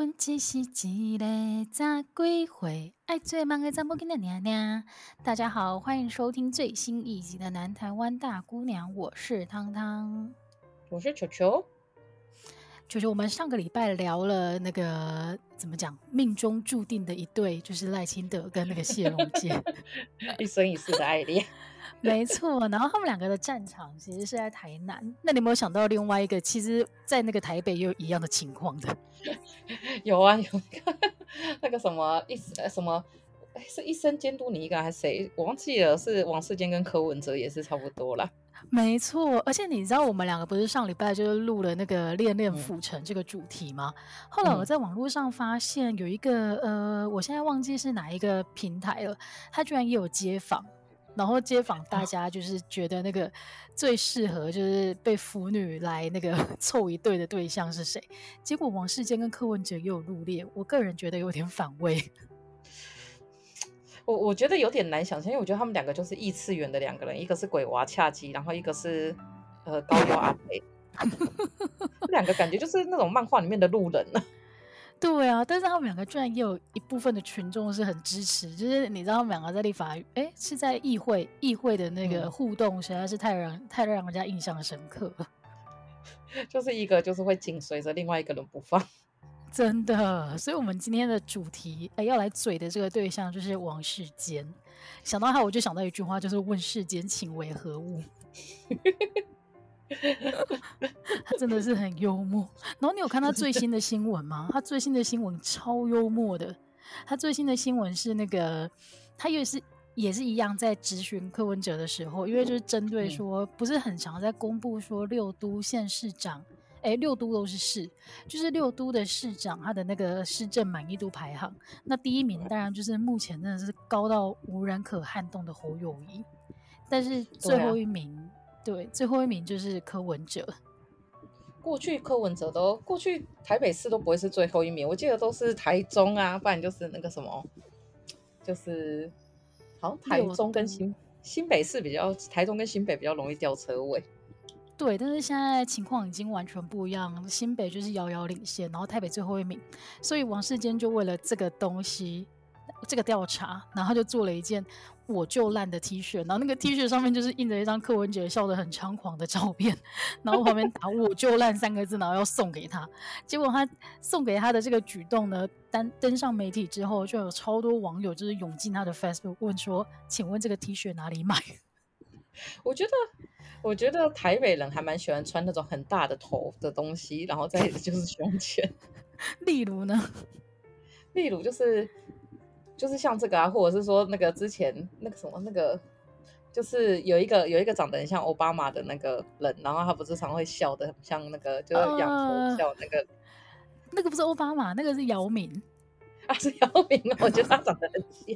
阮只是一个十几岁爱做梦的查某囡仔娘娘。大家好，欢迎收听最新一集的《南台湾大姑娘》，我是汤汤，我是球球。球球，我们上个礼拜聊了那个怎么讲，命中注定的一对，就是赖清德跟那个谢龙介，一生一世的爱恋。没错，然后他们两个的战场其实是在台南。那你有没有想到另外一个，其实在那个台北也有一样的情况的？有啊，有那个什么一什么，是一生监督你一个还是谁？我忘记了，是王世坚跟柯文哲也是差不多啦。没错，而且你知道我们两个不是上礼拜就是录了那个恋恋府城这个主题吗？嗯、后来我在网络上发现有一个呃，我现在忘记是哪一个平台了，他居然也有街访。然后街访大家就是觉得那个最适合就是被腐女来那个 凑一对的对象是谁？结果王世坚跟柯文哲也有入列，我个人觉得有点反胃。我我觉得有点难想象，因为我觉得他们两个就是异次元的两个人，一个是鬼娃恰吉，然后一个是呃高油阿北，两个感觉就是那种漫画里面的路人呢。对啊，但是他们两个居然也有一部分的群众是很支持，就是你知道他们两个在立法，哎，是在议会，议会的那个互动实在是太让太让人家印象深刻了。就是一个就是会紧随着另外一个人不放，真的。所以我们今天的主题，哎，要来嘴的这个对象就是王世坚。想到他，我就想到一句话，就是问世间情为何物。他 真的是很幽默。然后你有看他最新的新闻吗？他最新的新闻超幽默的。他最新的新闻是那个，他也是也是一样，在质询柯文哲的时候，因为就是针对说不是很常在公布说六都县市长，哎，六都都是市，就是六都的市长他的那个市政满意度排行。那第一名当然就是目前真的是高到无人可撼动的侯友谊，但是最后一名。对，最后一名就是柯文哲。过去柯文哲都过去台北市都不会是最后一名，我记得都是台中啊，不然就是那个什么，就是好像台中跟新新北市比较，台中跟新北比较容易掉车尾。对，但是现在情况已经完全不一样，新北就是遥遥领先，然后台北最后一名，所以王世坚就为了这个东西。这个调查，然后他就做了一件我就烂的 T 恤，然后那个 T 恤上面就是印着一张柯文哲笑得很猖狂的照片，然后旁边打我就烂三个字，然后要送给他。结果他送给他的这个举动呢，登登上媒体之后，就有超多网友就是涌进他的 Facebook 问说：“请问这个 T 恤哪里买？”我觉得，我觉得台北人还蛮喜欢穿那种很大的头的东西，然后再就是胸前。例如呢？例如就是。就是像这个啊，或者是说那个之前那个什么那个，就是有一个有一个长得很像奥巴马的那个人，然后他不是常会笑的，像那个就是仰头笑那个，呃，那个不是奥巴马，那个是姚明 啊，是姚明，我觉得他长得很像，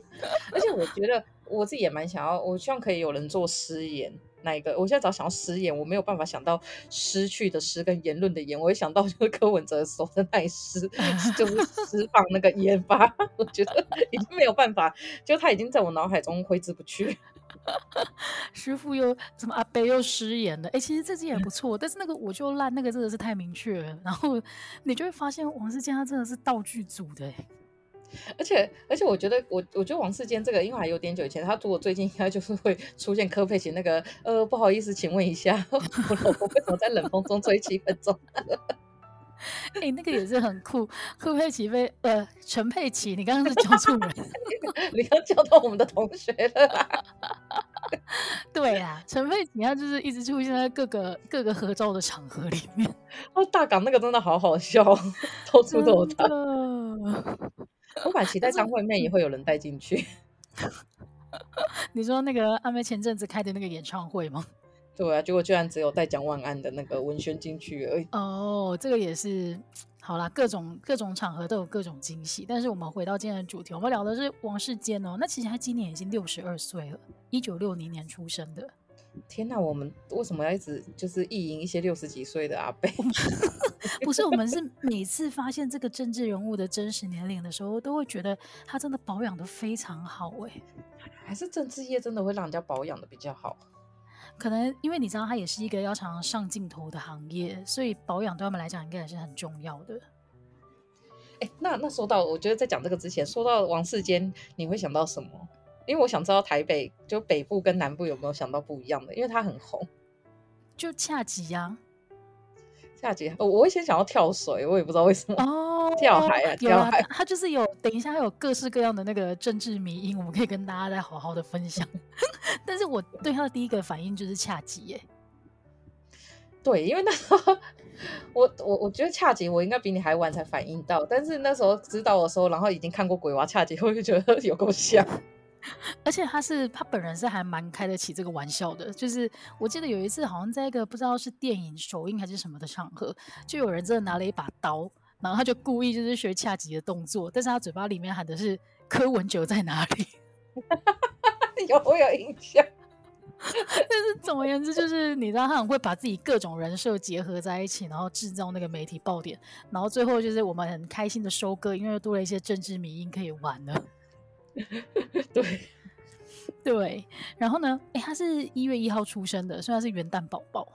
而且我觉得我自己也蛮想要，我希望可以有人做诗言。那一个？我现在只要想到失言，我没有办法想到失去的失跟言论的言，我会想到就是柯文哲手的那一失，就是释放那个言吧。我觉得已经没有办法，就他已经在我脑海中挥之不去。师傅又怎么阿伯又失言了？哎、欸，其实这支也不错，但是那个我就烂，那个真的是太明确了。然后你就会发现王世坚他真的是道具组的。而且而且，我觉得我我觉得王世坚这个，因为还有点久以前，他如果最近应该就是会出现柯佩奇那个，呃，不好意思，请问一下，我老婆为什么在冷风中吹七分钟？哎、欸，那个也是很酷。柯佩奇被呃陈佩琪，你刚刚是叫错人，你刚叫到我们的同学了。对啊，陈佩琪他就是一直出现在各个各个合照的场合里面。哦，大港那个真的好好笑，到处都有他。我蛮期待张惠妹也会有人带进去。你说那个阿妹前阵子开的那个演唱会吗？对啊，结果居然只有带蒋万安的那个文宣进去而已。哦，这个也是好啦，各种各种场合都有各种惊喜。但是我们回到今天的主题，我们聊的是王世坚哦。那其实他今年已经六十二岁了，一九六零年出生的。天哪，我们为什么要一直就是意淫一些六十几岁的阿伯？不是，我们是每次发现这个政治人物的真实年龄的时候，都会觉得他真的保养得非常好哎。还是政治业真的会让人家保养得比较好？可能因为你知道，他也是一个要常常上镜头的行业，所以保养对他们来讲应该也是很重要的。哎，那那说到，我觉得在讲这个之前，说到王世坚，你会想到什么？因为我想知道台北就北部跟南部有没有想到不一样的，因为他很红，就恰吉呀，恰吉，我我会先想要跳水，我也不知道为什么哦，跳海啊，跳海，他就是有，等一下还有各式各样的那个政治迷因，我们可以跟大家再好好的分享。但是我对他的第一个反应就是恰吉耶，对，因为那时候我我我觉得恰吉我应该比你还晚才反应到，但是那时候知道的时候，然后已经看过鬼娃恰吉，我就觉得有够像。而且他是他本人是还蛮开得起这个玩笑的，就是我记得有一次好像在一个不知道是电影首映还是什么的场合，就有人真的拿了一把刀，然后他就故意就是学恰吉的动作，但是他嘴巴里面喊的是柯文哲在哪里？有我有印象。但是总而言之，就是你知道他很会把自己各种人设结合在一起，然后制造那个媒体爆点，然后最后就是我们很开心的收割，因为多了一些政治迷因可以玩了。对对，然后呢？哎，他是一月一号出生的，所以他是元旦宝宝。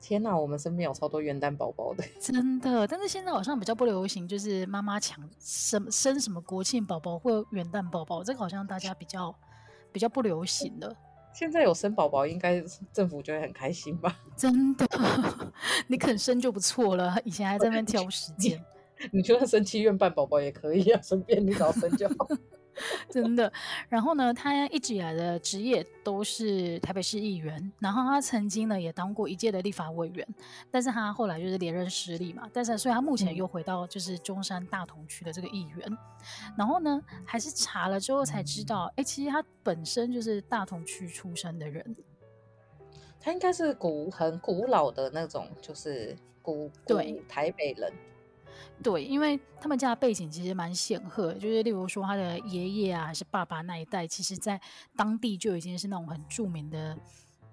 天哪，我们身边有超多元旦宝宝的，真的。但是现在好像比较不流行，就是妈妈抢什么生什么国庆宝宝或元旦宝宝，这个好像大家比较比较不流行的。现在有生宝宝，应该政府就会很开心吧？真的，你肯生就不错了。以前还在那边挑时间，你，你就算生七月半宝宝也可以啊，顺便你早生就好。真的，然后呢，他一直以来的职业都是台北市议员，然后他曾经呢也当过一届的立法委员，但是他后来就是连任失利嘛，但是所以他目前又回到就是中山大同区的这个议员，嗯、然后呢还是查了之后才知道，哎，其实他本身就是大同区出生的人，他应该是古很古老的那种，就是古对台北人。对，因为他们家的背景其实蛮显赫，就是例如说他的爷爷啊，还是爸爸那一代，其实在当地就已经是那种很著名的，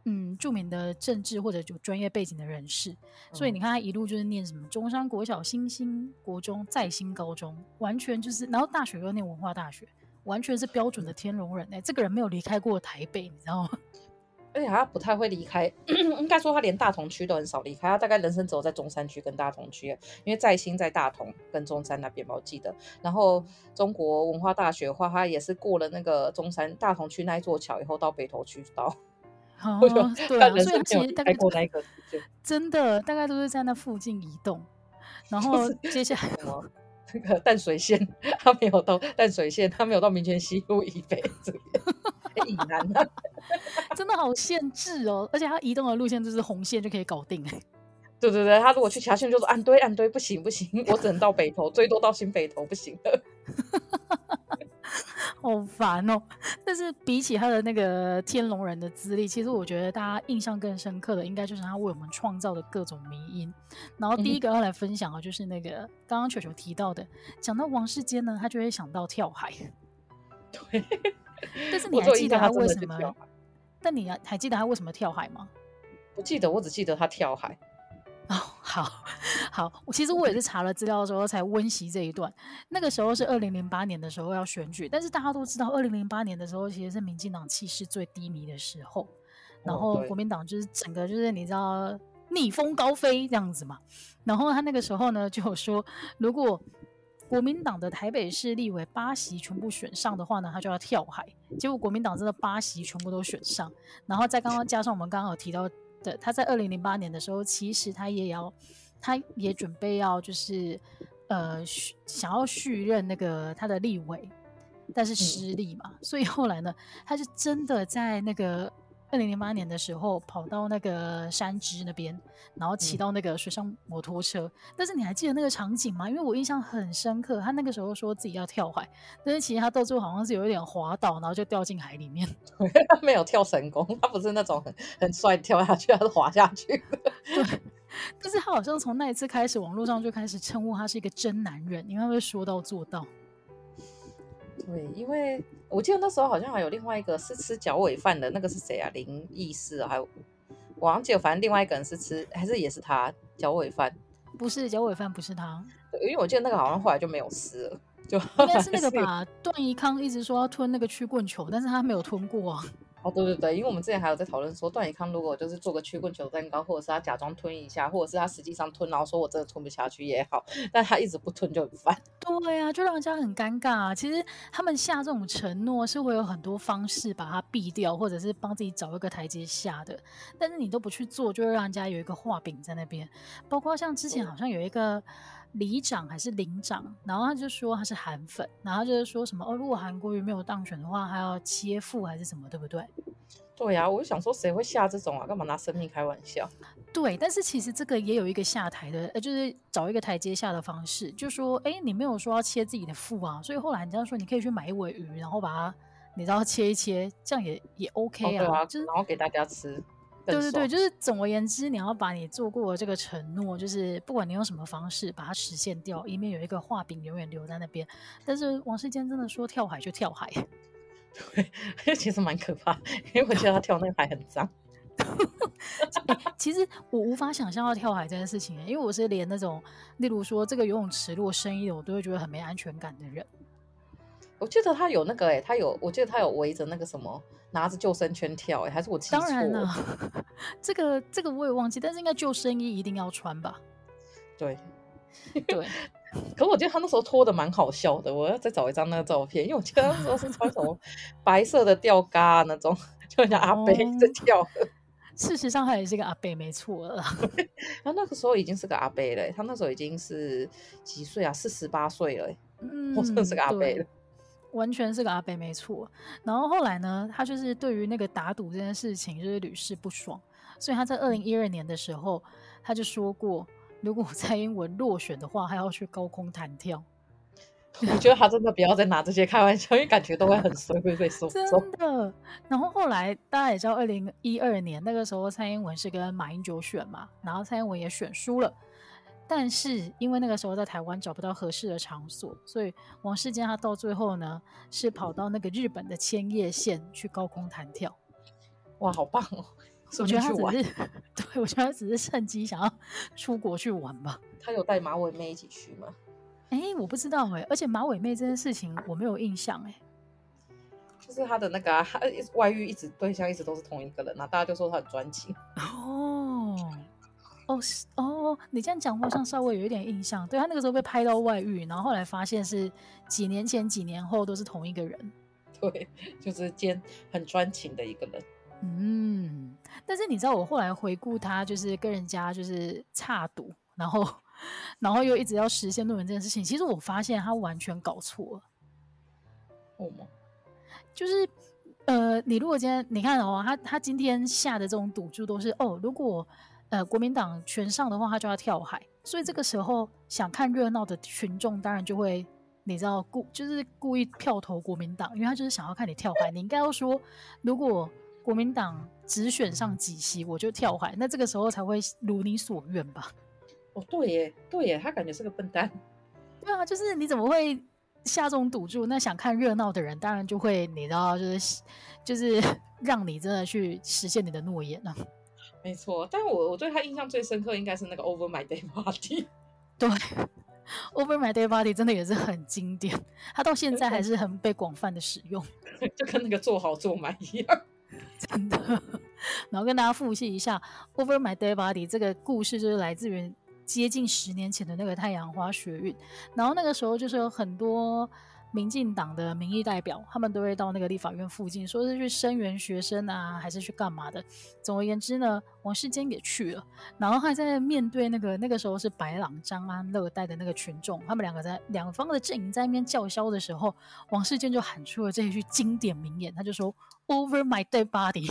嗯，著名的政治或者就专业背景的人士。嗯、所以你看他一路就是念什么中山国小、新兴国中、再新高中，完全就是，然后大学又念文化大学，完全是标准的天龙人哎，这个人没有离开过台北，你知道吗？而且他不太会离开，应该说他连大同区都很少离开。他大概人生只有在中山区跟大同区，因为在新在大同跟中山那边吧，我记得。然后中国文化大学的话，他也是过了那个中山大同区那一座桥以后，到北投区到。哦，对啊，所以他其实大概过那个 真的大概都是在那附近移动。然后接下来那个淡水线，他没有到淡水线，他没有到民权西路以北这边。以南啊，真的好限制哦！而且他移动的路线就是红线就可以搞定。对对对，他如果去其他线就是按堆按堆，不行不行，我只能到北投，最多到新北投，不行了。好烦哦！但是比起他的那个天龙人的资历，其实我觉得大家印象更深刻的，应该就是他为我们创造的各种迷因。然后第一个要来分享的，就是那个刚刚球球提到的，讲到王世坚呢，他就会想到跳海。对。但是你还记得他为什么？但你还还记得他为什么跳海吗？不记得，我只记得他跳海。哦，好好，其实我也是查了资料的时候才温习这一段。那个时候是二零零八年的时候要选举，但是大家都知道，二零零八年的时候其实是民进党气势最低迷的时候，然后国民党就是整个就是你知道逆风高飞这样子嘛。然后他那个时候呢就有说，如果国民党的台北市立委八席全部选上的话呢，他就要跳海。结果国民党真的八席全部都选上，然后再刚刚加上我们刚刚有提到的，他在二零零八年的时候，其实他也要，他也准备要就是呃想要续任那个他的立委，但是失利嘛，嗯、所以后来呢，他是真的在那个。二零零八年的时候，跑到那个山芝那边，然后骑到那个水上摩托车。嗯、但是你还记得那个场景吗？因为我印象很深刻，他那个时候说自己要跳海，但是其实他到最后好像是有一点滑倒，然后就掉进海里面。他没有跳成功，他不是那种很很帅跳下去，他是滑下去。对，但是他好像从那一次开始，网络上就开始称呼他是一个真男人，因为他会说到做到。对，因为我记得那时候好像还有另外一个是吃脚尾饭的那个是谁啊？林义士还有我忘记了，反正另外一个人是吃还是也是他脚尾饭？不是脚尾饭，不是他。对，因为我记得那个好像后来就没有吃了，就应该是那个 吧？段宜康一直说要吞那个曲棍球，但是他没有吞过啊。哦，对对对，因为我们之前还有在讨论说，段宜康如果就是做个曲棍球蛋糕，或者是他假装吞一下，或者是他实际上吞，然后说我真的吞不下去也好，但他一直不吞就很烦。对呀、啊，就让人家很尴尬啊。其实他们下这种承诺是会有很多方式把它避掉，或者是帮自己找一个台阶下的。但是你都不去做，就会让人家有一个画饼在那边。包括像之前好像有一个里长还是领长，然后他就说他是韩粉，然后就是说什么哦，如果韩国瑜没有当选的话，还要切腹还是什么，对不对？对呀、啊，我就想说，谁会下这种啊？干嘛拿生命开玩笑？对，但是其实这个也有一个下台的，呃，就是找一个台阶下的方式，就说，哎，你没有说要切自己的腹啊，所以后来你这样说，你可以去买一尾鱼，然后把它，你知道切一切，这样也也 OK 啊，哦、啊就是然后给大家吃。对对对，就是总而言之，你要把你做过的这个承诺，就是不管你用什么方式把它实现掉，以免有一个画饼永远留在那边。但是王世坚真的说跳海就跳海。对，其实蛮可怕，因为我觉得他跳那个海很脏。欸，其实我无法想象要跳海这件事情，因为我是连那种，例如说这个游泳池如果深一点，我都会觉得很没安全感的人。我记得他有那个，哎，他有，我记得他有围着那个什么，拿着救生圈跳，哎，还是我记错了？当然了，这个这个我也忘记，但是应该救生衣一定要穿吧？对，对。可我觉得他那时候脱的蛮好笑的，我要再找一张那个照片，因为我记得他那时候是穿什么 白色的吊嘎那种，就像阿贝在跳。哦。事实上，他也是个阿贝，没错了。他那个时候已经是个阿贝了，他那时候已经是几岁啊？四十八岁了，嗯，我真的是个阿贝了，完全是个阿伯，没错。然后后来呢，他就是对于那个打赌这件事情就是屡试不爽，所以他在二零一二年的时候，他就说过。如果蔡英文落选的话，还要去高空弹跳。我觉得他真的不要再拿这些开玩笑，因为感觉都会很衰，会被 说中。真的。然后后来大家也知道，二零一二年那个时候，蔡英文是跟马英九选嘛，然后蔡英文也选输了。但是因为那个时候在台湾找不到合适的场所，所以王世坚他到最后呢，是跑到那个日本的千叶县去高空弹跳。哇，好棒哦！我觉得他只是，对，我觉得他只是趁机想要出国去玩吧。他有带马尾妹一起去吗？哎、欸，我不知道哎、欸，而且马尾妹这件事情我没有印象哎、欸。就是他的那个、啊、外遇一直对象一直都是同一个人，那大家就说他很专情。哦，哦，哦，你这样讲话，像稍微有一点印象。对，他那个时候被拍到外遇，然后后来发现是几年前、几年后都是同一个人。对，就是兼很专情的一个人。嗯，但是你知道我后来回顾他，就是跟人家就是差赌，然后然后又一直要实现论文这件事情，其实我发现他完全搞错了。哦吗？就是呃，你如果今天你看哦，他他今天下的这种赌注都是哦，如果呃国民党全上的话，他就要跳海，所以这个时候想看热闹的群众当然就会你知道故就是故意票投国民党，因为他就是想要看你跳海。你应该要说如果。国民党只选上几席，我就跳海，那这个时候才会如你所愿吧？哦，对耶，对耶，他感觉是个笨蛋。对啊，就是你怎么会下这种赌注？那想看热闹的人，当然就会你知道，就是就是 让你真的去实现你的诺言了。没错，但我我对他印象最深刻应该是那个 Over My Day Party。对，Over My Day Party 真的也是很经典，他到现在还是很被广泛的使用，就跟那个做好做满一样。真的，然后跟大家复习一下《Over My Day Party》这个故事，就是来自于接近十年前的那个太阳花学运。然后那个时候就是有很多民进党的民意代表，他们都会到那个立法院附近，说是去声援学生啊，还是去干嘛的。总而言之呢，王世坚也去了。然后还在面对那个那个时候是白朗、张安乐带的那个群众，他们两个在两方的阵营在那边叫嚣的时候，王世坚就喊出了这一句经典名言，他就说。Over my dead body。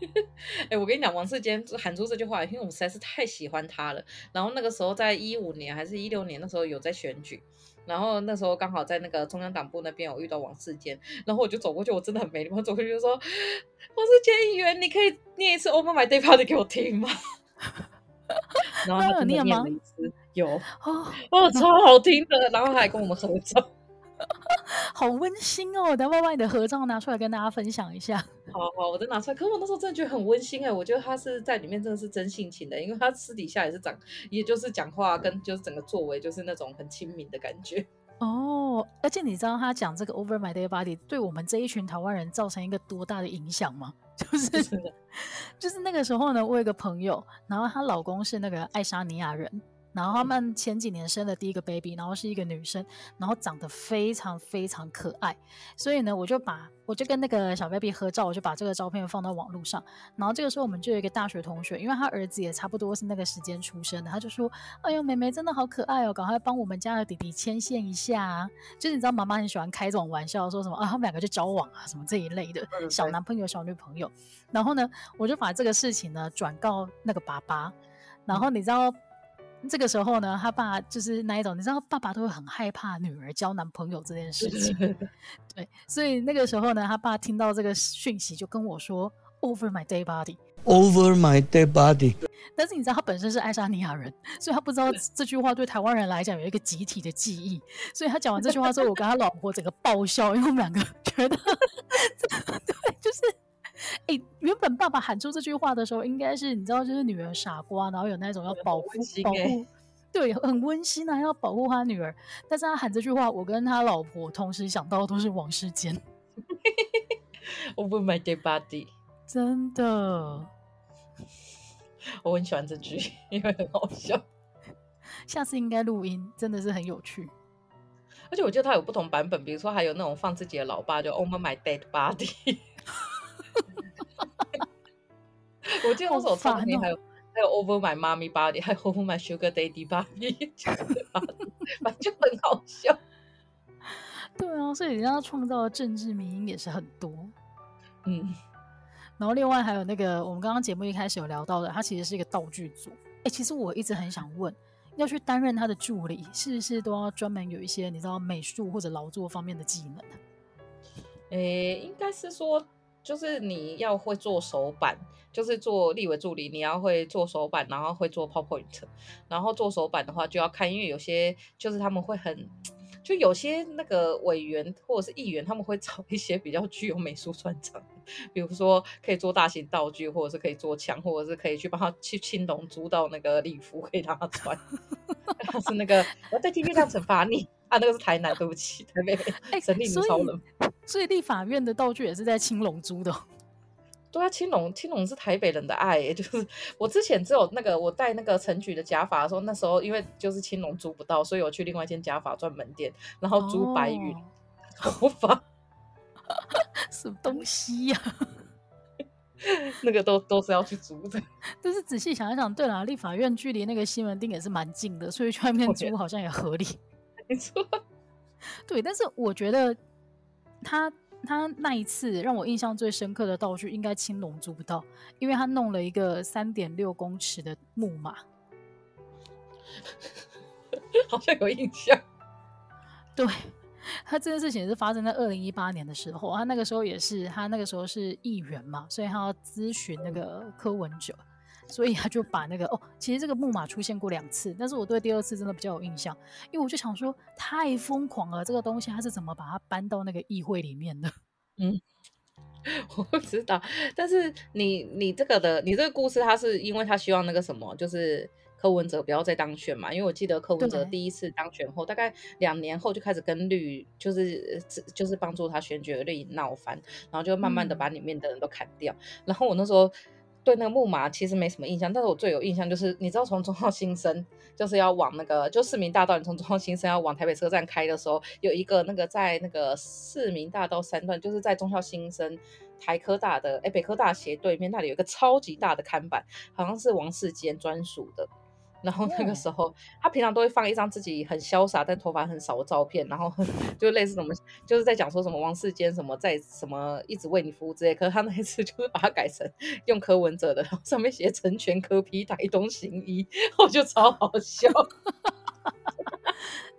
哎、我跟你讲，王世坚喊出这句话，因为我们实在是太喜欢他了。然后那个时候，在一五年还是一六年，那时候有在选举。然后那时候刚好在那个中央党部那边有遇到王世坚，然后我就走过去，我真的很没礼貌，走过去就说：“王世坚议员，你可以念一次 Over my Day Party 给我听吗？” 然后他真的念了一次，有哦，哦，超好听的。然后他还跟我们合照。好温馨哦！等下把你的合照拿出来跟大家分享一下。好好，我再拿出来。可是我那时候真的觉得很温馨哎，我觉得他是在里面真的是真性情的，因为他私底下也是长，也就是讲话跟就是整个作为就是那种很亲民的感觉。哦，而且你知道他讲这个 Over My Dead Body 对我们这一群台湾人造成一个多大的影响吗？就是就是那个时候呢，我有一个朋友，然后她老公是那个爱沙尼亚人。然后他们前几年生的第一个 baby，然后是一个女生，然后长得非常非常可爱，所以呢，我就把我就跟那个小 baby 合照，我就把这个照片放到网络上。然后这个时候我们就有一个大学同学，因为他儿子也差不多是那个时间出生的，他就说：“哎呦，妹妹真的好可爱哦，赶快帮我们家的弟弟牵线一下啊！”就是你知道妈妈很喜欢开这种玩笑，说什么啊，他们两个就交往啊什么这一类的小男朋友、小女朋友。然后呢，我就把这个事情呢转告那个爸爸。然后你知道，这个时候呢，他爸就是那一种，你知道，爸爸都会很害怕女儿交男朋友这件事情。对，所以那个时候呢，他爸听到这个讯息就跟我说：“Over my dead body。” Over my dead body。但是你知道，他本身是爱沙尼亚人，所以他不知道这句话对台湾人来讲有一个集体的记忆。所以他讲完这句话之后，我跟他老婆整个爆笑，因为我们两个觉得，对，就是。哎、欸，原本爸爸喊出这句话的时候，应该是你知道，就是女儿傻瓜，然后有那种要保护、欸、保护，对，很温馨啊，要保护他女儿。但是他喊这句话，我跟他老婆同时想到的都是王世坚。Over my dead body，真的，我很喜欢这句，因为很好笑。下次应该录音，真的是很有趣。而且我觉得他有不同版本，比如说还有那种放自己的老爸，就 Over my dead body。我记得那首唱片还有还有 Over My Mommy Body，还有 Over My Sugar Daddy Body，反正就很好笑。对啊，所以人家创造的政治名音也是很多。嗯，然后另外还有那个我们刚刚节目一开始有聊到的，他其实是一个道具组。哎，其实我一直很想问，要去担任他的助理，是不是都要专门有一些你知道美术或者劳作方面的技能？诶，应该是说。就是你要会做手板，就是做立委助理，你要会做手板，然后会做 PowerPoint，然后做手板的话就要看，因为有些就是他们会很，就有些那个委员或者是议员，他们会找一些比较具有美术专长，比如说可以做大型道具，或者是可以做墙，或者是可以去帮他去青龙租到那个礼服，可以让他穿。他是那个我在今天这样惩罚你啊，那个是台南，对不起，台北神力女超人。所以立法院的道具也是在青龙租的。对啊，青龙青龙是台北人的爱，欸，就是我之前只有那个我戴那个陈菊的假发的时候，那时候因为就是青龙租不到，所以我去另外一间假发专门店，然后租白云头发，什么东西呀，啊？那个都都是要去租的。但是仔细想一想，对啦，立法院距离那个西门町也是蛮近的，所以去外面租好像也合理。没错，对，但是我觉得。他他那一次让我印象最深刻的道具，应该青龙租不到，因为他弄了一个三点六公尺的木马，好像有印象。对，他这件事情是发生在二零一八年的时候，他那个时候也是，他那个时候是议员嘛，所以他要咨询那个柯文哲。所以他就把那个哦，其实这个木马出现过两次，但是我对第二次真的比较有印象，因为我就想说太疯狂了，这个东西他是怎么把它搬到那个议会里面的？嗯，我不知道，但是你你这个的你这个故事，他是因为他希望那个什么，就是柯文哲不要再当选嘛，因为我记得柯文哲第一次当选后，大概两年后就开始跟绿就是就是帮助他选举的绿营闹翻，然后就慢慢的把里面的人都砍掉，嗯、然后我那时候。对那个木马其实没什么印象，但是我最有印象就是，你知道从忠孝新生就是要往那个就市民大道，你从忠孝新生要往台北车站开的时候，有一个那个在那个市民大道三段，就是在中校新生台科大的哎北科大斜对面那里有一个超级大的看板，好像是王世坚专属的。然后那个时候，他平常都会放一张自己很潇洒但头发很少的照片，然后 就类似什么，就是在讲说什么王世坚什么在什么一直为你服务之类。可是他那一次就是把它改成 用柯文哲的，然后上面写成全柯批台东行医，我就超好笑。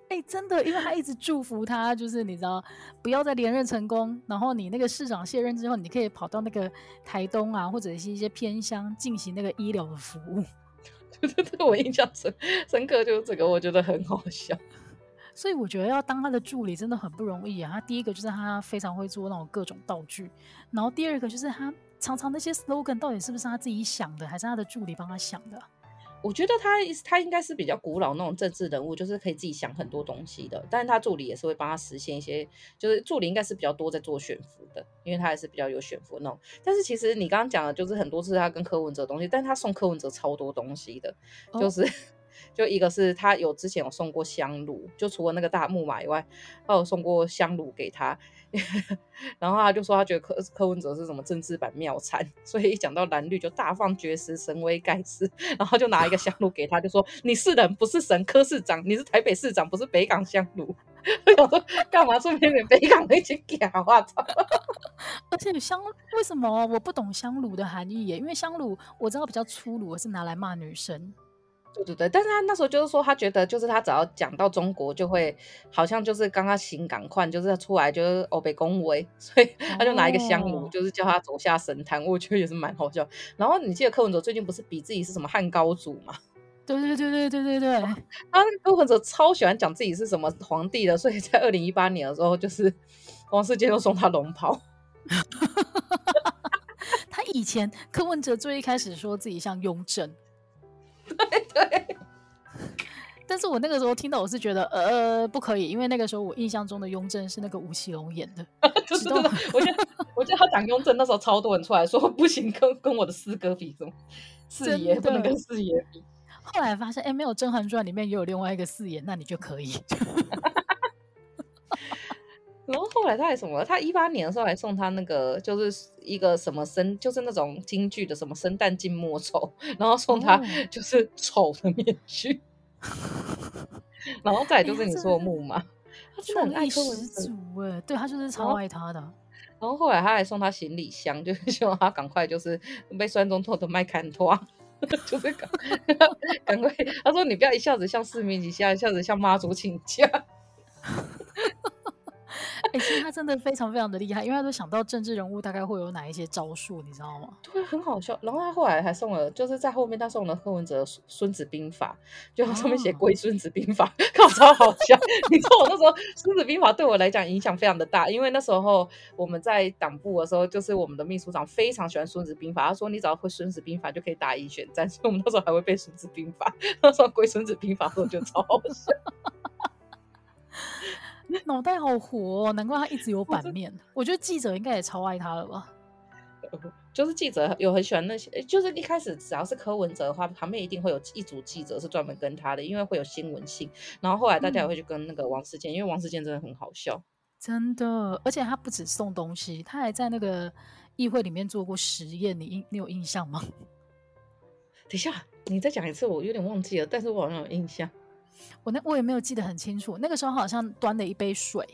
哎、欸，真的，因为他一直祝福他，就是你知道不要再连任成功，然后你那个市长卸任之后，你可以跑到那个台东啊，或者是一些偏乡进行那个医疗的服务。对对，我印象深深刻就是这个，我觉得很好笑。所以我觉得要当他的助理真的很不容易啊。他第一个就是他非常会做那种各种道具，然后第二个就是他常常那些 slogan 到底是不是他自己想的，还是他的助理帮他想的？我觉得他他应该是比较古老那种政治人物，就是可以自己想很多东西的。但是他助理也是会帮他实现一些，就是助理应该是比较多在做选服的，因为他还是比较有选服那种。但是其实你刚刚讲的就是很多次他跟柯文哲的东西，但是他送柯文哲超多东西的，就是、哦、就一个是他有之前有送过香炉，就除了那个大木马以外，他有送过香炉给他。然后他就说他觉得柯柯文哲是什么政治版妙产，所以一讲到蓝绿就大放厥词，神威盖世。然后就拿一个香炉给他，就说你是人不是神，柯市长你是台北市长不是北港香炉。我说干嘛顺便给北港那些假话？而且香为什么我不懂香炉的含义耶？因为香炉我知道比较粗鲁，是拿来骂女生。对对对，但是他那时候就是说，他觉得就是他只要讲到中国，就会好像就是刚刚行赶快，就是他出来就是欧北恭维，所以他就拿一个香炉，哦、就是叫他走下神坛。我觉得也是蛮好笑。然后你记得柯文哲最近不是比自己是什么汉高祖吗？对对对对对对对，他柯文哲超喜欢讲自己是什么皇帝的，所以在二零一八年的时候，就是 王世坚又送他龙袍。他以前柯文哲最一开始说自己像雍正。对对，但是我那个时候听到，我是觉得呃不可以，因为那个时候我印象中的雍正是那个吴奇隆演的。就是，我觉得我觉得他讲雍正那时候超多人出来说不行，跟跟我的四哥比什么四爷不能跟四爷比。后来发现哎，没有《甄嬛传》里面也有另外一个四爷，那你就可以。然后后来他还什么？他一八年的时候还送他那个，就是一个什么生，就是那种京剧的什么生旦净末丑，然后送他 就是丑的面具。哦、然后再来就是你说的木马，欸、他真的很爱柯文哲哎，对他就是超爱他的。然后后来他还送他行李箱，就是希望他赶快就是被酸中透的麦坎托，就是赶赶快。他说你不要一下子像市民一下，一下子像妈祖请假。哎、欸，其实他真的非常非常的厉害，因为他都想到政治人物大概会有哪一些招数，你知道吗？对，很好笑。然后他后来还送了，就是在后面他送了柯文哲《孙子兵法》，就上面写《归孙子兵法》，靠、哦，超好笑。你知道我那时候《孙子兵法》对我来讲影响非常的大，因为那时候我们在党部的时候，就是我们的秘书长非常喜欢《孙子兵法》，他说你只要会《孙子兵法》就可以打赢选战，所以我们那时候还会背《孙子兵法》。那时候归《孙子兵法》的时候就超好笑。脑袋好活，哦，难怪他一直有版面。我觉得记者应该也超爱他了吧？就是记者有很喜欢那些，就是一开始只要是柯文哲的话，旁边一定会有一组记者是专门跟他的，因为会有新闻性。然后后来大家也会去跟那个王世坚，嗯、因为王世坚真的很好笑，真的。而且他不止送东西，他还在那个议会里面做过实验，你印你有印象吗？等一下，你再讲一次，我有点忘记了，但是我好像有印象。我那我也没有记得很清楚，那个时候好像端了一杯水，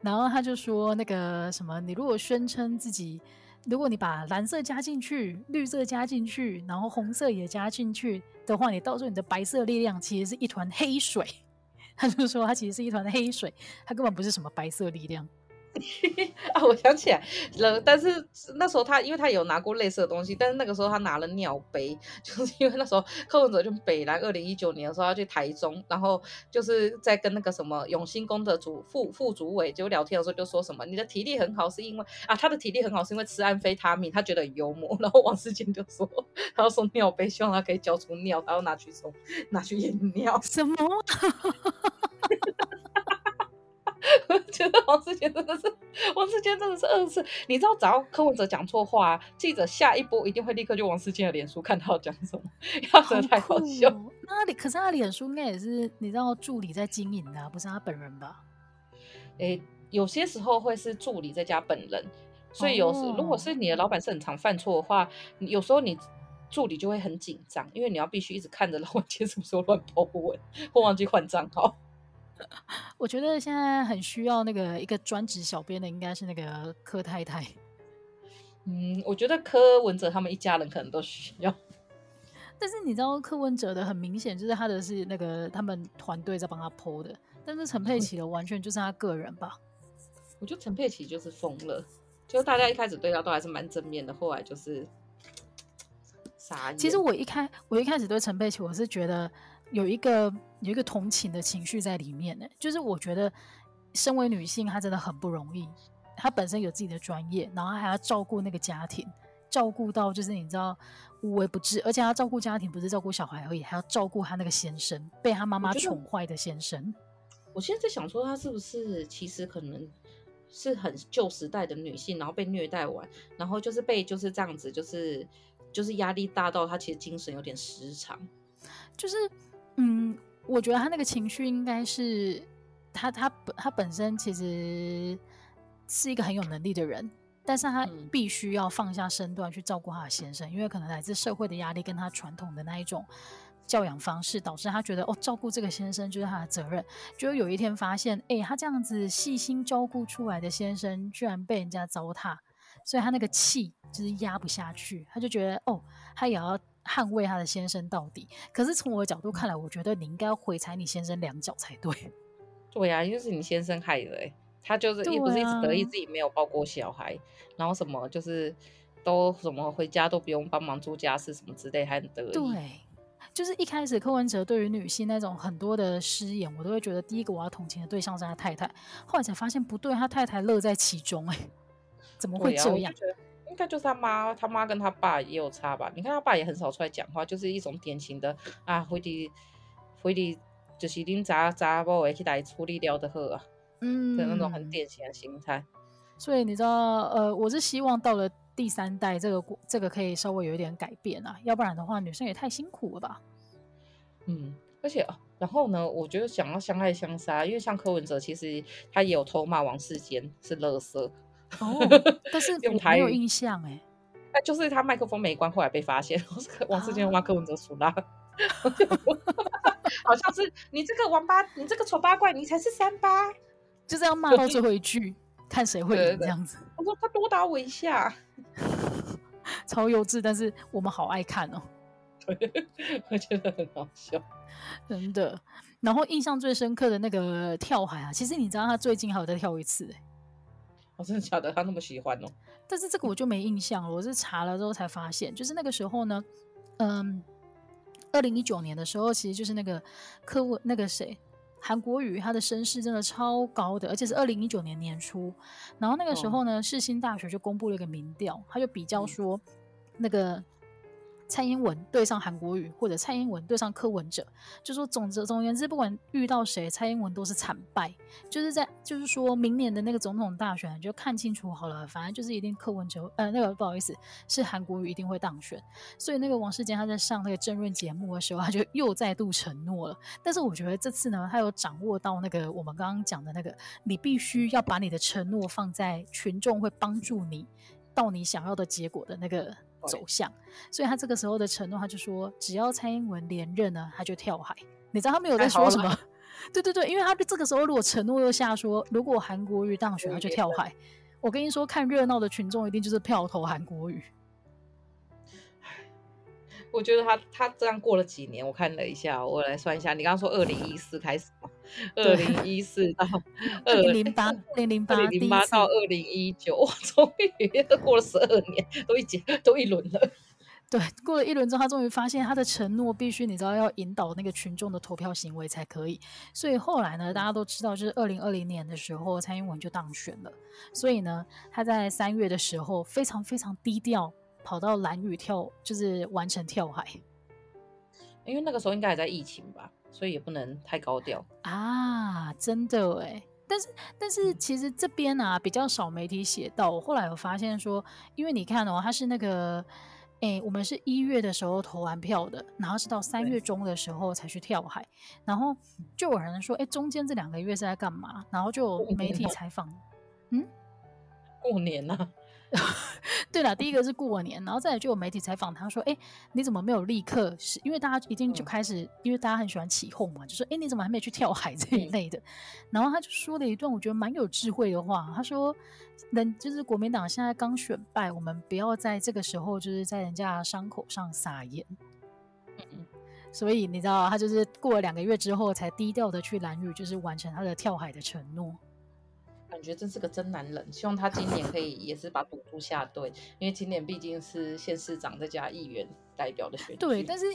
然后他就说那个什么，你如果宣称自己，如果你把蓝色加进去，绿色加进去，然后红色也加进去的话，你到时候你的白色力量其实是一团黑水。他就说他其实是一团黑水，他根本不是什么白色力量。啊，我想起来了，但是那时候他因为他有拿过类似的东西，但是那个时候他拿了尿杯，就是因为那时候柯文哲就北来二零一九年的时候要去台中，然后就是在跟那个什么永兴宫的主副副主委就聊天的时候就说什么你的体力很好是因为啊他的体力很好是因为吃安非他命，他觉得很幽默，然后王世坚就说他要送尿杯，希望他可以交出尿，他要拿去送拿去验尿什么？我 觉得王世坚真的是，王世坚真的是二次。你知道，只要柯文哲讲错话，记者下一波一定会立刻就王世坚的脸书看他要讲什么，要真的太好笑。那里可是他脸书应该也是你知道助理在经营的，不是他本人吧？诶，有些时候会是助理在家本人，所以有时如果是你的老板是很常犯错的话，有时候你助理就会很紧张，因为你要必须一直看着老板 什么时候乱 po 文或忘记换账号。我觉得现在很需要那个一个专职小编的，应该是那个柯太太。嗯，我觉得柯文哲他们一家人可能都需要。但是你知道柯文哲的很明显就是他的是那个他们团队在帮他 po 的，但是陈佩琪的完全就是他个人吧？我觉得陈佩琪就是疯了，就大家一开始对他都还是蛮正面的，后来就是 傻眼。其实我一开我一开始对陈佩琪我是觉得。有一个有一个同情的情绪在里面呢，就是我觉得身为女性，她真的很不容易。她本身有自己的专业，然后还要照顾那个家庭，照顾到就是你知道无微不至，而且她照顾家庭不是照顾小孩而已，还要照顾她那个先生，被她妈妈宠坏的先生。我，我现在在想说，她是不是其实可能是很旧时代的女性，然后被虐待完，然后就是被就是这样子，就是就是压力大到她其实精神有点失常，就是。嗯，我觉得他那个情绪应该是他他本他本身其实是一个很有能力的人，但是他必须要放下身段去照顾他的先生，嗯、因为可能来自社会的压力跟他传统的那一种教养方式，导致他觉得哦，照顾这个先生就是他的责任。就有一天发现，哎、欸，他这样子细心照顾出来的先生，居然被人家糟蹋，所以他那个气就是压不下去，他就觉得哦，他也要。捍卫他的先生到底，可是从我的角度看来，我觉得你应该要回踩你先生两脚才对。对呀、啊，就是你先生害的、欸，他就是也不是一直得意自己没有抱过小孩，啊、然后什么就是都什么回家都不用帮忙做家事什么之类，还很得意。对，就是一开始柯文哲对于女性那种很多的失言，我都会觉得第一个我要同情的对象是他太太，后来才发现不对，他太太乐在其中、欸，哎，怎么会这样？应该就是他妈，他妈跟他爸也有差吧？你看他爸也很少出来讲话，就是一种典型的啊，回去回去就是恁查查某会去来处理掉的好啊，嗯，的那种很典型的心态。所以你知道，呃，我是希望到了第三代，这个这个可以稍微有一点改变啊，要不然的话，女生也太辛苦了吧？嗯，而且然后呢，我觉得想要相爱相杀，因为像柯文哲，其实他也有偷骂王世坚是垃圾。哦，但是我没有印象哎，那就是他麦克风没关，后来被发现。王世坚骂柯文哲输啦，好像是你这个王八，你这个丑八怪，你才是三八，就这样骂到最后一句，看谁会赢这样子。我说他多打我一下，超幼稚，但是我们好爱看哦，我觉得很好笑，真的。然后印象最深刻的那个跳海啊，其实你知道他最近还有再跳一次哎。我真的晓得他那么喜欢哦，但是这个我就没印象了。我是查了之后才发现，就是那个时候呢，嗯，二零一九年的时候，其实就是那个客户那个谁韩国瑜，他的声势真的超高的，而且是二零一九年年初。然后那个时候呢，世新大学就公布了一个民调，他就比较说那个。蔡英文对上韩国瑜，或者蔡英文对上柯文哲，就说总之总而言之，不管遇到谁，蔡英文都是惨败。就是在就是说明年的那个总统大选，就看清楚好了，反正就是一定柯文哲，呃，那个不好意思，是韩国瑜一定会当选。所以那个王世坚他在上那个政论节目的时候，他就又再度承诺了。但是我觉得这次呢，他有掌握到那个我们刚刚讲的那个，你必须要把你的承诺放在群众会帮助你到你想要的结果的那个。走向，所以他这个时候的承诺，他就说，只要蔡英文连任呢，他就跳海。你知道他没有在说什么？对对对，因为他这个时候如果承诺又下说，如果韩国瑜当选，他就跳海。我跟你说，看热闹的群众一定就是票投韩国瑜。我觉得他他这样过了几年，我看了一下，我来算一下。你刚刚说二零一四开始嘛？二零一四到二零零八，零零八零八到二零一九，哇，终于都过了十二年，都一节都一轮了。对，过了一轮之后，他终于发现他的承诺必须，你知道要引导那个群众的投票行为才可以。所以后来呢，大家都知道，就是二零二零年的时候，蔡英文就当选了。所以呢，他在三月的时候非常非常低调。跑到蓝屿跳，就是完成跳海，因为那个时候应该还在疫情吧，所以也不能太高调啊，真的哎。但是但是其实这边啊比较少媒体写到，我后来有发现说，因为你看哦，他是那个哎，我们是一月的时候投完票的，然后是到三月中的时候才去跳海，然后就有人说，哎，中间这两个月是在干嘛？然后就有媒体采访，嗯，过年呢、啊。对了，第一个是过年，然后再来就有媒体采访他说：“哎，你怎么没有立刻？是因为大家一定就开始，嗯、因为大家很喜欢起哄嘛，就说：哎，你怎么还没去跳海这一类的？嗯、然后他就说了一段我觉得蛮有智慧的话，他说：人就是国民党现在刚选败，我们不要在这个时候就是在人家伤口上撒盐。嗯，所以你知道，他就是过了两个月之后才低调的去兰屿，就是完成他的跳海的承诺。”感觉真是个真男人，希望他今年可以也是把赌注下对，因为今年毕竟是县市长再加议员代表的选举。对，但是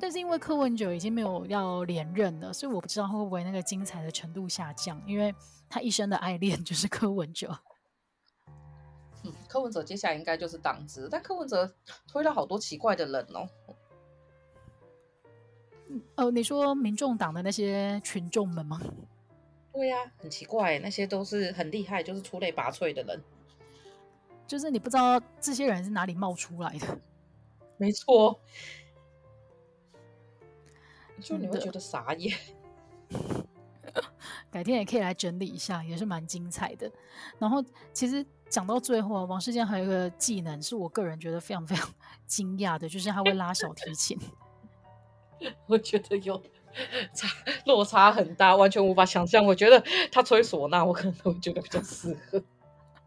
但是因为柯文哲已经没有要连任了，所以我不知道会不会那个精彩的程度下降，因为他一生的爱恋就是柯文哲。嗯，柯文哲接下来应该就是党职，但柯文哲推了好多奇怪的人哦。嗯，哦，你说民众党的那些群众们吗？对呀、啊，很奇怪，那些都是很厉害，就是出类拔萃的人，就是你不知道这些人是哪里冒出来的。没错，就你会觉得傻眼。改天也可以来整理一下，也是蛮精彩的。然后其实讲到最后啊，王世坚还有一个技能是我个人觉得非常非常 惊讶的，就是他会拉小提琴。我觉得有 差落差很大，完全无法想象。我觉得他吹唢呐，我可能会觉得比较适合。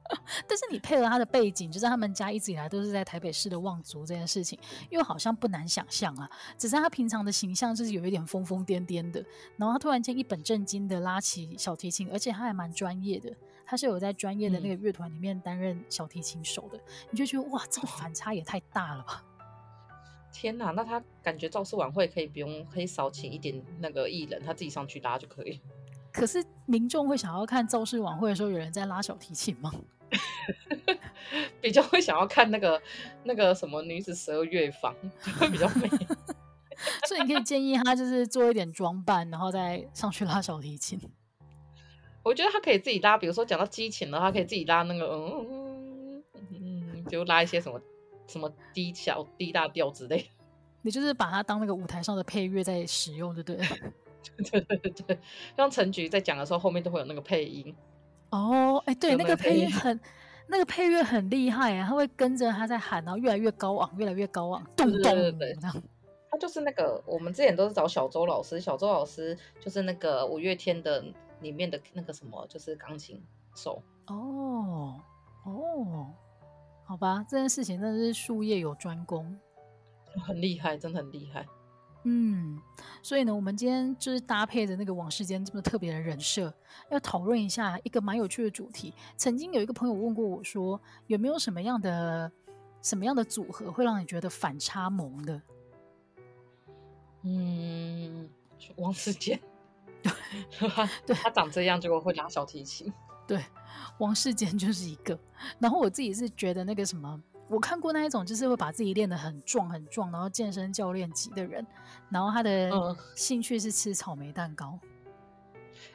但是你配合他的背景，就是他们家一直以来都是在台北市的望族这件事情，又好像不难想象啊。只是他平常的形象就是有一点疯疯癫癫的，然后他突然间一本正经的拉起小提琴，而且他还蛮专业的，他是有在专业的那个乐团里面担任小提琴手的，嗯、你就觉得哇，这个反差也太大了吧！天哪，那他感觉造势晚会可以不用，可以少请一点那个艺人，他自己上去拉就可以。可是民众会想要看造势晚会的时候有人在拉小提琴吗？比较会想要看那个那个什么女子十二乐坊，会比较美。所以你可以建议他就是做一点装扮，然后再上去拉小提琴。我觉得他可以自己拉，比如说讲到激情的话，他可以自己拉那个嗯嗯，就拉一些什么什么低小低大调之类。你就是把它当那个舞台上的配乐在使用，对不对？对对对对，像陈菊在讲的时候，后面都会有那个配音。哦，哎，对，那个配音很，那个配乐很厉害啊，他会跟着他在喊，然后越来越高昂，越来越高昂，咚咚，对对对，这样。他就是那个，我们之前都是找小周老师，小周老师就是那个五月天的里面的那个什么，就是钢琴手。哦哦，好吧，这件事情真的是术业有专攻，很厉害，真的很厉害。嗯，所以呢，我们今天就是搭配着那个王世坚这么特别的人设，要讨论一下一个蛮有趣的主题。曾经有一个朋友问过我说，有没有什么样的什么样的组合会让你觉得反差萌的？嗯，王世坚，对，对他长这样结果会拉小提琴，对，王世坚就是一个。然后我自己是觉得那个什么。我看过那一种，就是会把自己练得很壮很壮，然后健身教练级的人，然后他的兴趣是吃草莓蛋糕。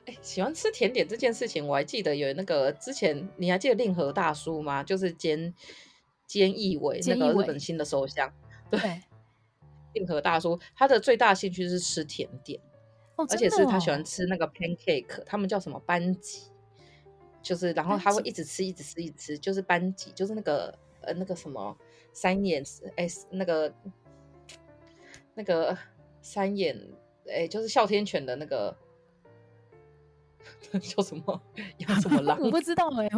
哎、嗯欸，喜欢吃甜点这件事情，我还记得有那个之前，你还记得令和大叔吗？就是菅菅义伟那个日本新的首相。对，令和大叔他的最大兴趣是吃甜点，哦，而且是他喜欢吃那个 pancake，他们叫什么班戟，就是然后他会一直吃，一直吃，一直吃，就是班级，就是那个。呃，那个什么三眼，哎，那个那个三眼，哎，就是哮天犬的那个 叫什么？叫什么狼？我不知道哎，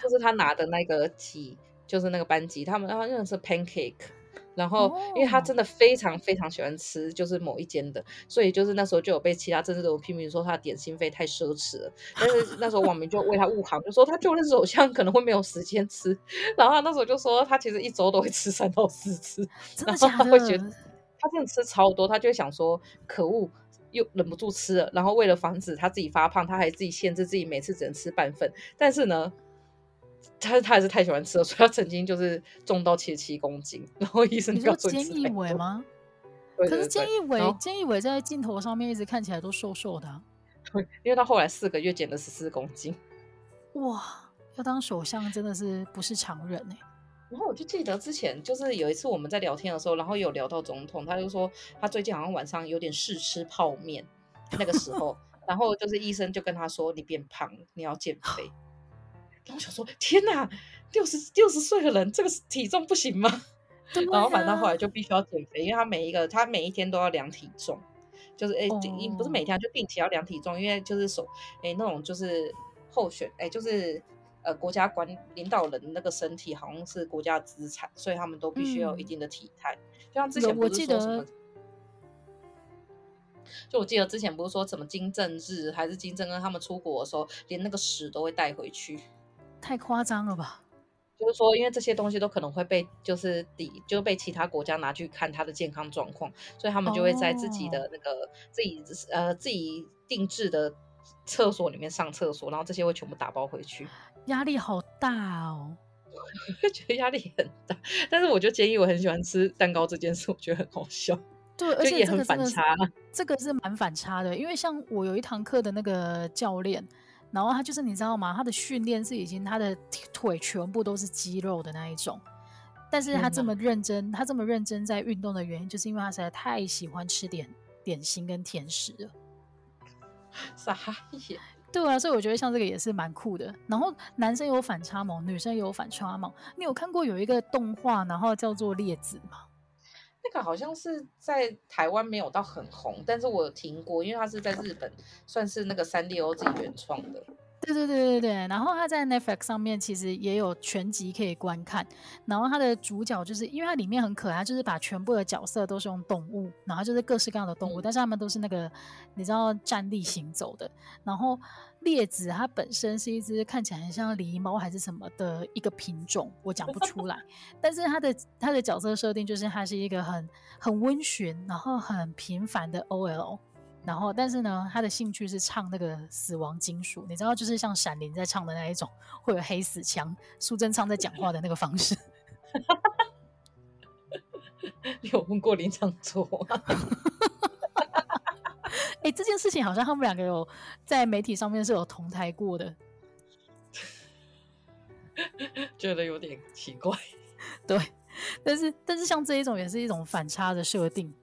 就是他拿的那个鸡，就是那个班级，他们他用的是 pancake。然后，因为他真的非常非常喜欢吃，就是某一间的，所以就是那时候就有被其他政治人物批评说他的点心费太奢侈了。但是那时候网民就为他护航，就说他就任首相可能会没有时间吃。然后他那时候就说他其实一周都会吃三到四次，然后他会觉得他真的吃超多，他就会想说可恶，又忍不住吃了。然后为了防止他自己发胖，他还自己限制自己每次只能吃半份。但是呢。他他还是太喜欢吃了，所以他曾经就是重到七十七公斤，然后医生就说 菅义伟吗？对对对，可是菅义伟，菅义伟在镜头上面一直看起来都瘦瘦的，啊，对，因为他后来四个月减了十四公斤。哇，要当首相真的是不是常人哎。然后我就记得之前就是有一次我们在聊天的时候，然后有聊到总统，他就说他最近好像晚上有点试吃泡面，那个时候，然后就是医生就跟他说，你变胖，你要减肥。然后我想说，天哪，六十六十岁的人，这个体重不行吗？啊、然后反正后来就必须要减肥，因为他每一个他每一天都要量体重，就是哎，不是每天就定期要量体重，因为就是说哎那种就是候选哎就是呃国家管领导人那个身体好像是国家资产，所以他们都必须要有一定的体态。嗯、就像之前不是说什么，就我记得之前不是说什么金正日还是金正恩他们出国的时候，连那个屎都会带回去。太夸张了吧？就是说，因为这些东西都可能会被就是抵，就被其他国家拿去看他的健康状况，所以他们就会在自己的那个、oh. 自己呃自己定制的厕所里面上厕所，然后这些会全部打包回去。压力好大哦，我 觉得压力很大。但是我就建议我很喜欢吃蛋糕这件事，我觉得很好笑。对，而且也很反差。这个是蛮反差的，因为像我有一堂课的那个教练。然后他就是你知道吗？他的训练是已经他的腿全部都是肌肉的那一种，但是他这么认真，他这么认真在运动的原因，就是因为他实在太喜欢吃点点心跟甜食了。傻眼。对啊，所以我觉得像这个也是蛮酷的。然后男生有反差萌，女生也有反差萌。你有看过有一个动画，然后叫做《列子》吗？那个好像是在台湾没有到很红，但是我有听过，因为它是在日本，算是那个三 D O 自己原创的。对对对对对，然后它在 Netflix 上面其实也有全集可以观看。然后它的主角就是因为它里面很可爱，就是把全部的角色都是用动物，然后就是各式各样的动物，嗯、但是他们都是那个你知道站立行走的。然后列子它本身是一只看起来很像狸猫还是什么的一个品种，我讲不出来。但是它的它的角色设定就是它是一个很很温驯，然后很平凡的 OL。然后，但是呢，他的兴趣是唱那个死亡金属，你知道，就是像闪灵在唱的那一种，会有黑死腔，苏贞昌在讲话的那个方式。你有问过林昶佐吗？哎、欸，这件事情好像他们两个有在媒体上面是有同台过的，觉得有点奇怪。对，但是但是像这一种也是一种反差的设定。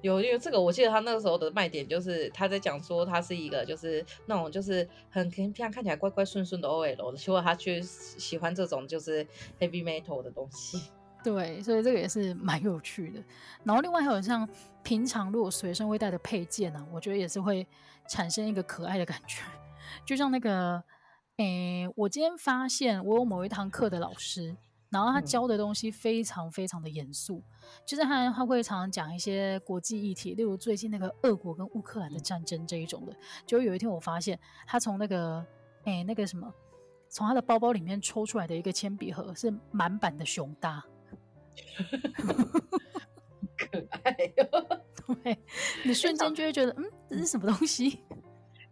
有，因为这个我记得他那个时候的卖点就是他在讲说他是一个就是那种就是很平常看起来乖乖顺顺的 OL，结果他却喜欢这种就是 heavy metal 的东西。对，所以这个也是蛮有趣的。然后另外还有像平常如果随身会带的配件呢、啊，我觉得也是会产生一个可爱的感觉。就像那个，诶，我今天发现我有某一堂课的老师。然后他教的东西非常非常的严肃，嗯、就是他他会常常讲一些国际议题，例如最近那个俄国跟乌克兰的战争这一种的。就有一天我发现他从那个诶那个什么，从他的包包里面抽出来的一个铅笔盒是满版的熊大，可爱哟、哦！对，你瞬间就会觉得嗯，这是什么东西？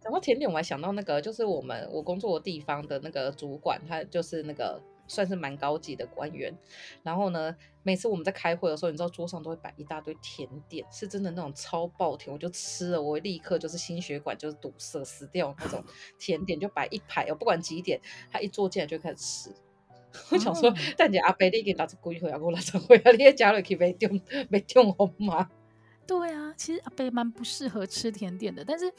然后甜点我还想到那个，就是我们我工作的地方的那个主管，他就是那个。算是蛮高级的官员，然后呢，每次我们在开会的时候，你知道桌上都会摆一大堆甜点，是真的那种超爆甜，我就吃了，我会立刻就是心血管就是堵塞死掉那种甜点，就摆一排，我不管几点，他一坐进来就开始吃。我想说，但你阿伯你给拿着龟回啊，我拿着回来，你也加了去没中没中红吗？对啊，其实阿伯蛮不适合吃甜点的，但是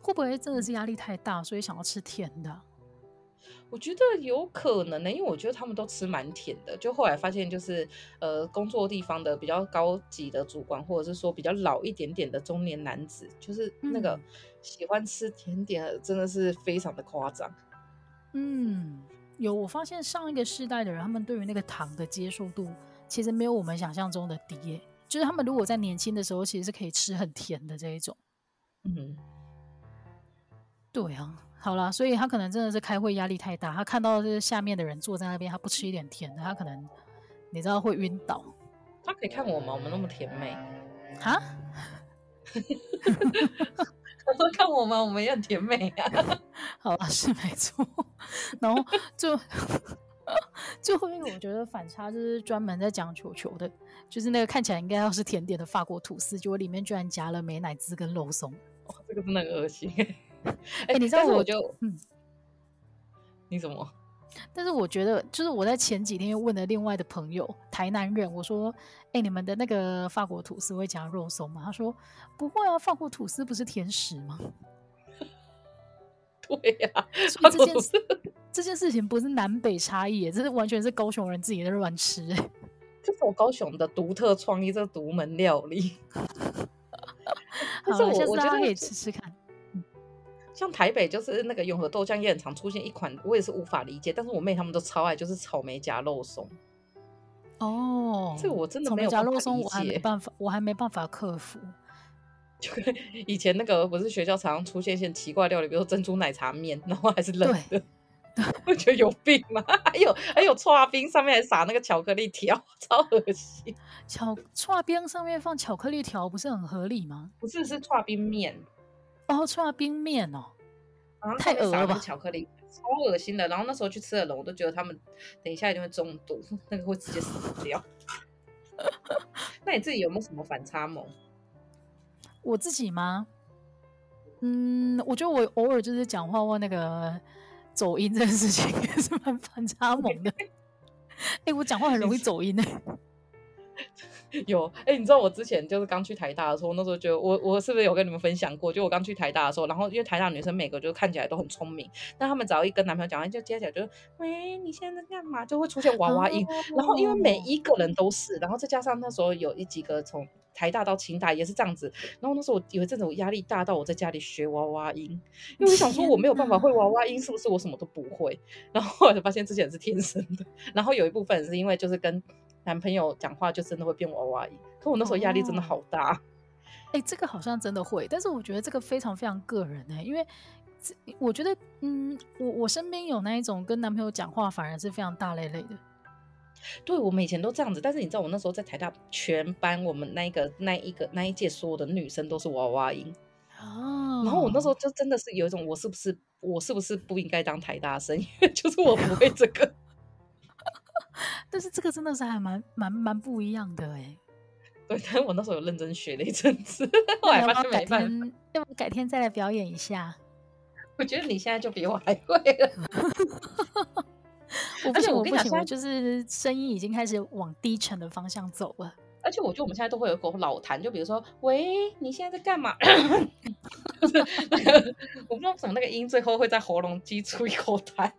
会不会真的是压力太大，所以想要吃甜的？我觉得有可能呢，因为我觉得他们都吃蛮甜的。就后来发现，就是呃，工作地方的比较高级的主管，或者是说比较老一点点的中年男子，就是那个喜欢吃甜点，真的是非常的夸张。嗯，有我发现上一个世代的人，他们对于那个糖的接受度，其实没有我们想象中的低耶。就是他们如果在年轻的时候，其实是可以吃很甜的这一种。嗯，对啊。好了，所以他可能真的是开会压力太大，他看到是下面的人坐在那边，他不吃一点甜的，他可能你知道会晕倒。他可以看我吗？我们那么甜美啊？他说看我们？我们也很甜美啊。好了，是没错。然后就最后一个，我觉得反差就是专门在讲球球的，就是那个看起来应该要是甜点的法国吐司，结果里面居然夹了美乃滋跟肉松。哇，这个真的很恶心。哎、欸，你知道我就嗯，你怎么？但是我觉得，就是我在前几天又问了另外的朋友，台南人，我说：“哎、欸，你们的那个法国吐司会加肉松吗？”他说：“不会啊，法国吐司不是甜食吗？” 对呀、啊，所以这件事这件事情不是南北差异，这是完全是高雄人自己在乱吃。这是我高雄的独特创意，这个独门料理。好，我下次大家可以吃吃看。像台北就是那个永和豆浆也很常出现一款，我也是无法理解，但是我妹他们都超爱，就是草莓夹肉松。哦，这个我真的没有办法理解。草莓夹肉松我还没办法，我还没办法克服。就跟以前那个不是学校常常出现一些奇怪料理，比如说珍珠奶茶面，然后还是冷的，我觉得有病吗？还有还有剉冰上面还撒那个巧克力条，超恶心。巧剉冰上面放巧克力条不是很合理吗？不是，是剉冰面。哦，剉冰面哦，太恶了吧！巧克力超恶心的。然后那时候去吃的龙，我都觉得他们等一下一定会中毒，那个会直接死掉。那你自己有没有什么反差萌？我自己吗？嗯，我觉得我偶尔就是讲话问那个走音这件事情也是蛮反差萌的。哎、欸，我讲话很容易走音的。有，哎、欸，你知道我之前就是刚去台大的时候，那时候就我我是不是有跟你们分享过？就我刚去台大的时候，然后因为台大女生每个就看起来都很聪明，但她们只要一跟男朋友讲话，就接起来就喂，你现在在干嘛？就会出现娃娃音。哦、然后因为每一个人都是，然后再加上那时候有一几个从台大到清大也是这样子。然后那时候我有一阵子我压力大到我在家里学娃娃音，因为我想说我没有办法会娃娃音，是不是我什么都不会？然后后来就发现之前是天生的。然后有一部分是因为就是跟男朋友讲话就真的会变娃娃音，可我那时候压力真的好大。哎、哦欸，这个好像真的会，但是我觉得这个非常非常个人呢、欸，因为我觉得，嗯，我我身边有那一种跟男朋友讲话反而是非常大咧咧的。对，我们以前都这样子，但是你知道我那时候在台大全班，我们那一个那一个那一届所有的女生都是娃娃音哦，然后我那时候就真的是有一种我是不是我是不是不应该当台大生，因 为就是我不会这个。但是这个真的是还蛮蛮蛮不一样的哎，对，但我那时候有认真学了一阵子，后来发现没办法，要不改天再来表演一下？我觉得你现在就比我还会了。我不行，我跟你讲，就是声音已经开始往低沉的方向走了。而且我觉得我们现在都会有一个老痰，就比如说，喂，你现在在干嘛？我不知道怎么那个音最后会在喉咙挤出一口痰。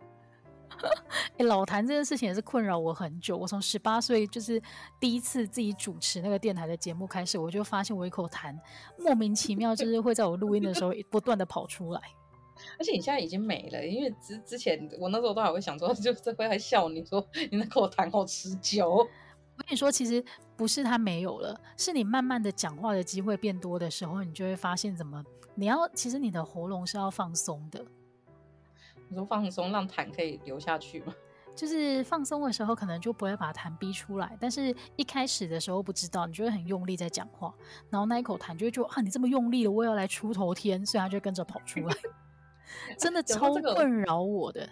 哎、欸，老痰这件事情也是困扰我很久。我从十八岁就是第一次自己主持那个电台的节目开始，我就发现我一口痰莫名其妙，就是会在我录音的时候不断的跑出来。而且你现在已经没了，因为之之前我那时候都还会想说，就这会还笑你说你那口痰好持久。我跟你说，其实不是他没有了，是你慢慢的讲话的机会变多的时候，你就会发现怎么你要其实你的喉咙是要放松的。你说放松让痰可以流下去吗？就是放松的时候，可能就不会把痰逼出来。但是一开始的时候不知道，你就会很用力在讲话，然后那一口痰就会觉得啊，你这么用力了，我也要来出头天，所以他就跟着跑出来。真的超困扰我的。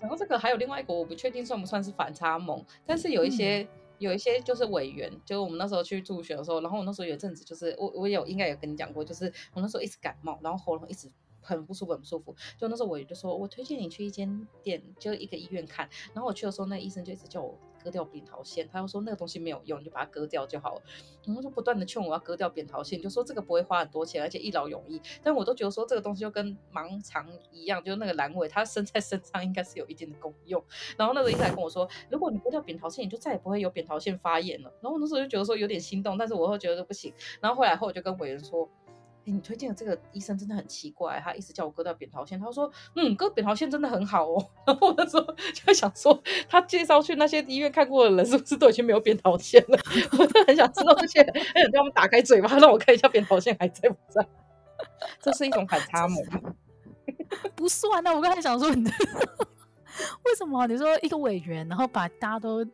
然后这个还有另外一个，我不确定算不算是反差萌，但是有一些、嗯、有一些就是委员，就是我们那时候去助选的时候，然后我那时候有一阵子就是我我有应该有跟你讲过，就是我那时候一直感冒，然后喉咙一直。很不舒服，很不舒服。就那时候，我也就说，我推荐你去一间店，就一个医院看。然后我去的时候，那医生就一直叫我割掉扁桃腺，他又说那个东西没有用，你就把它割掉就好了。然后就不断的劝我要割掉扁桃腺，就说这个不会花很多钱，而且一劳永逸。但我都觉得说这个东西就跟盲肠一样，就那个阑尾，它生在身上应该是有一定的功用。然后那个医生还跟我说，如果你割掉扁桃腺，你就再也不会有扁桃腺发炎了。然后我那时候就觉得说有点心动，但是我会觉得不行。然后后来后我就跟委员说。你推荐的这个医生真的很奇怪，他一直叫我割掉扁桃腺。他说：“嗯，割扁桃腺真的很好哦。”然后我那时候就想说，他介绍去那些医院看过的人，是不是都已经没有扁桃腺了？我真的很想知道这些人，很想叫他们打开嘴巴，让我看一下扁桃腺还在不在。这是一种反差萌。不算啊，我刚才想说，为什么？你说一个委员，然后把大家都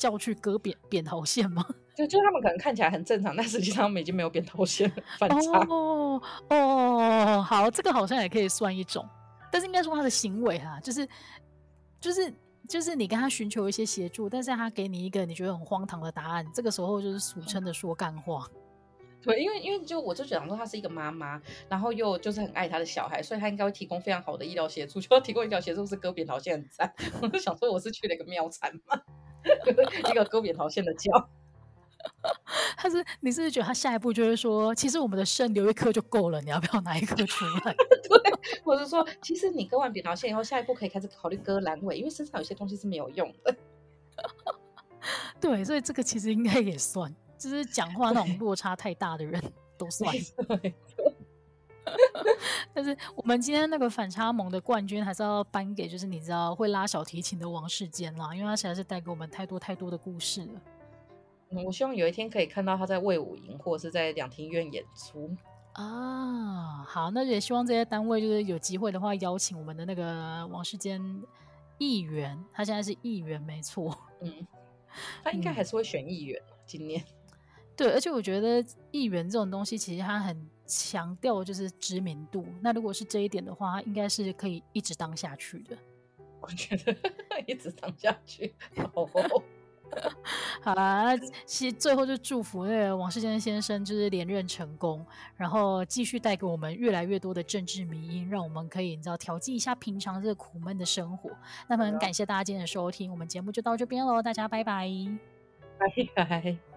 叫去割扁扁桃腺吗？就就他们可能看起来很正常，但实际上他们已经没有扁桃腺反差。哦哦，好，这个好像也可以算一种，但是应该说他的行为哈、啊，就是就是就是你跟他寻求一些协助，但是他给你一个你觉得很荒唐的答案，这个时候就是俗称的说干话。对，因为因为就我就想说他是一个妈妈，然后又就是很爱他的小孩，所以他应该会提供非常好的医疗协助。就要提供医疗协助是割扁桃腺很赞，我就想说我是去了一个妙产嘛，一个割扁桃腺的叫。他是，你是不是觉得他下一步就是说，其实我们的肾留一颗就够了，你要不要拿一颗出来？对，或者说，其实你割完扁桃腺以后，下一步可以开始考虑割阑尾，因为身上有些东西是没有用的。对，所以这个其实应该也算，就是讲话那种落差太大的人都算。但是我们今天那个反差萌的冠军还是要颁给，就是你知道会拉小提琴的王世坚啦，因为他实在是带给我们太多太多的故事了。我希望有一天可以看到他在魏武营或者是在两厅院演出啊！好，那也希望这些单位就是有机会的话，邀请我们的那个王世坚议员，他现在是议员没错，嗯，他应该还是会选议员、嗯、今年。对，而且我觉得议员这种东西，其实他很强调就是知名度。那如果是这一点的话，他应该是可以一直当下去的。我觉得 一直当下去，好。好啦，其实最后就祝福那个王世坚先生就是连任成功，然后继续带给我们越来越多的政治迷因，让我们可以你知道调剂一下平常这个苦闷的生活。那么很感谢大家今天的收听，我们节目就到这边喽，大家拜拜，拜拜。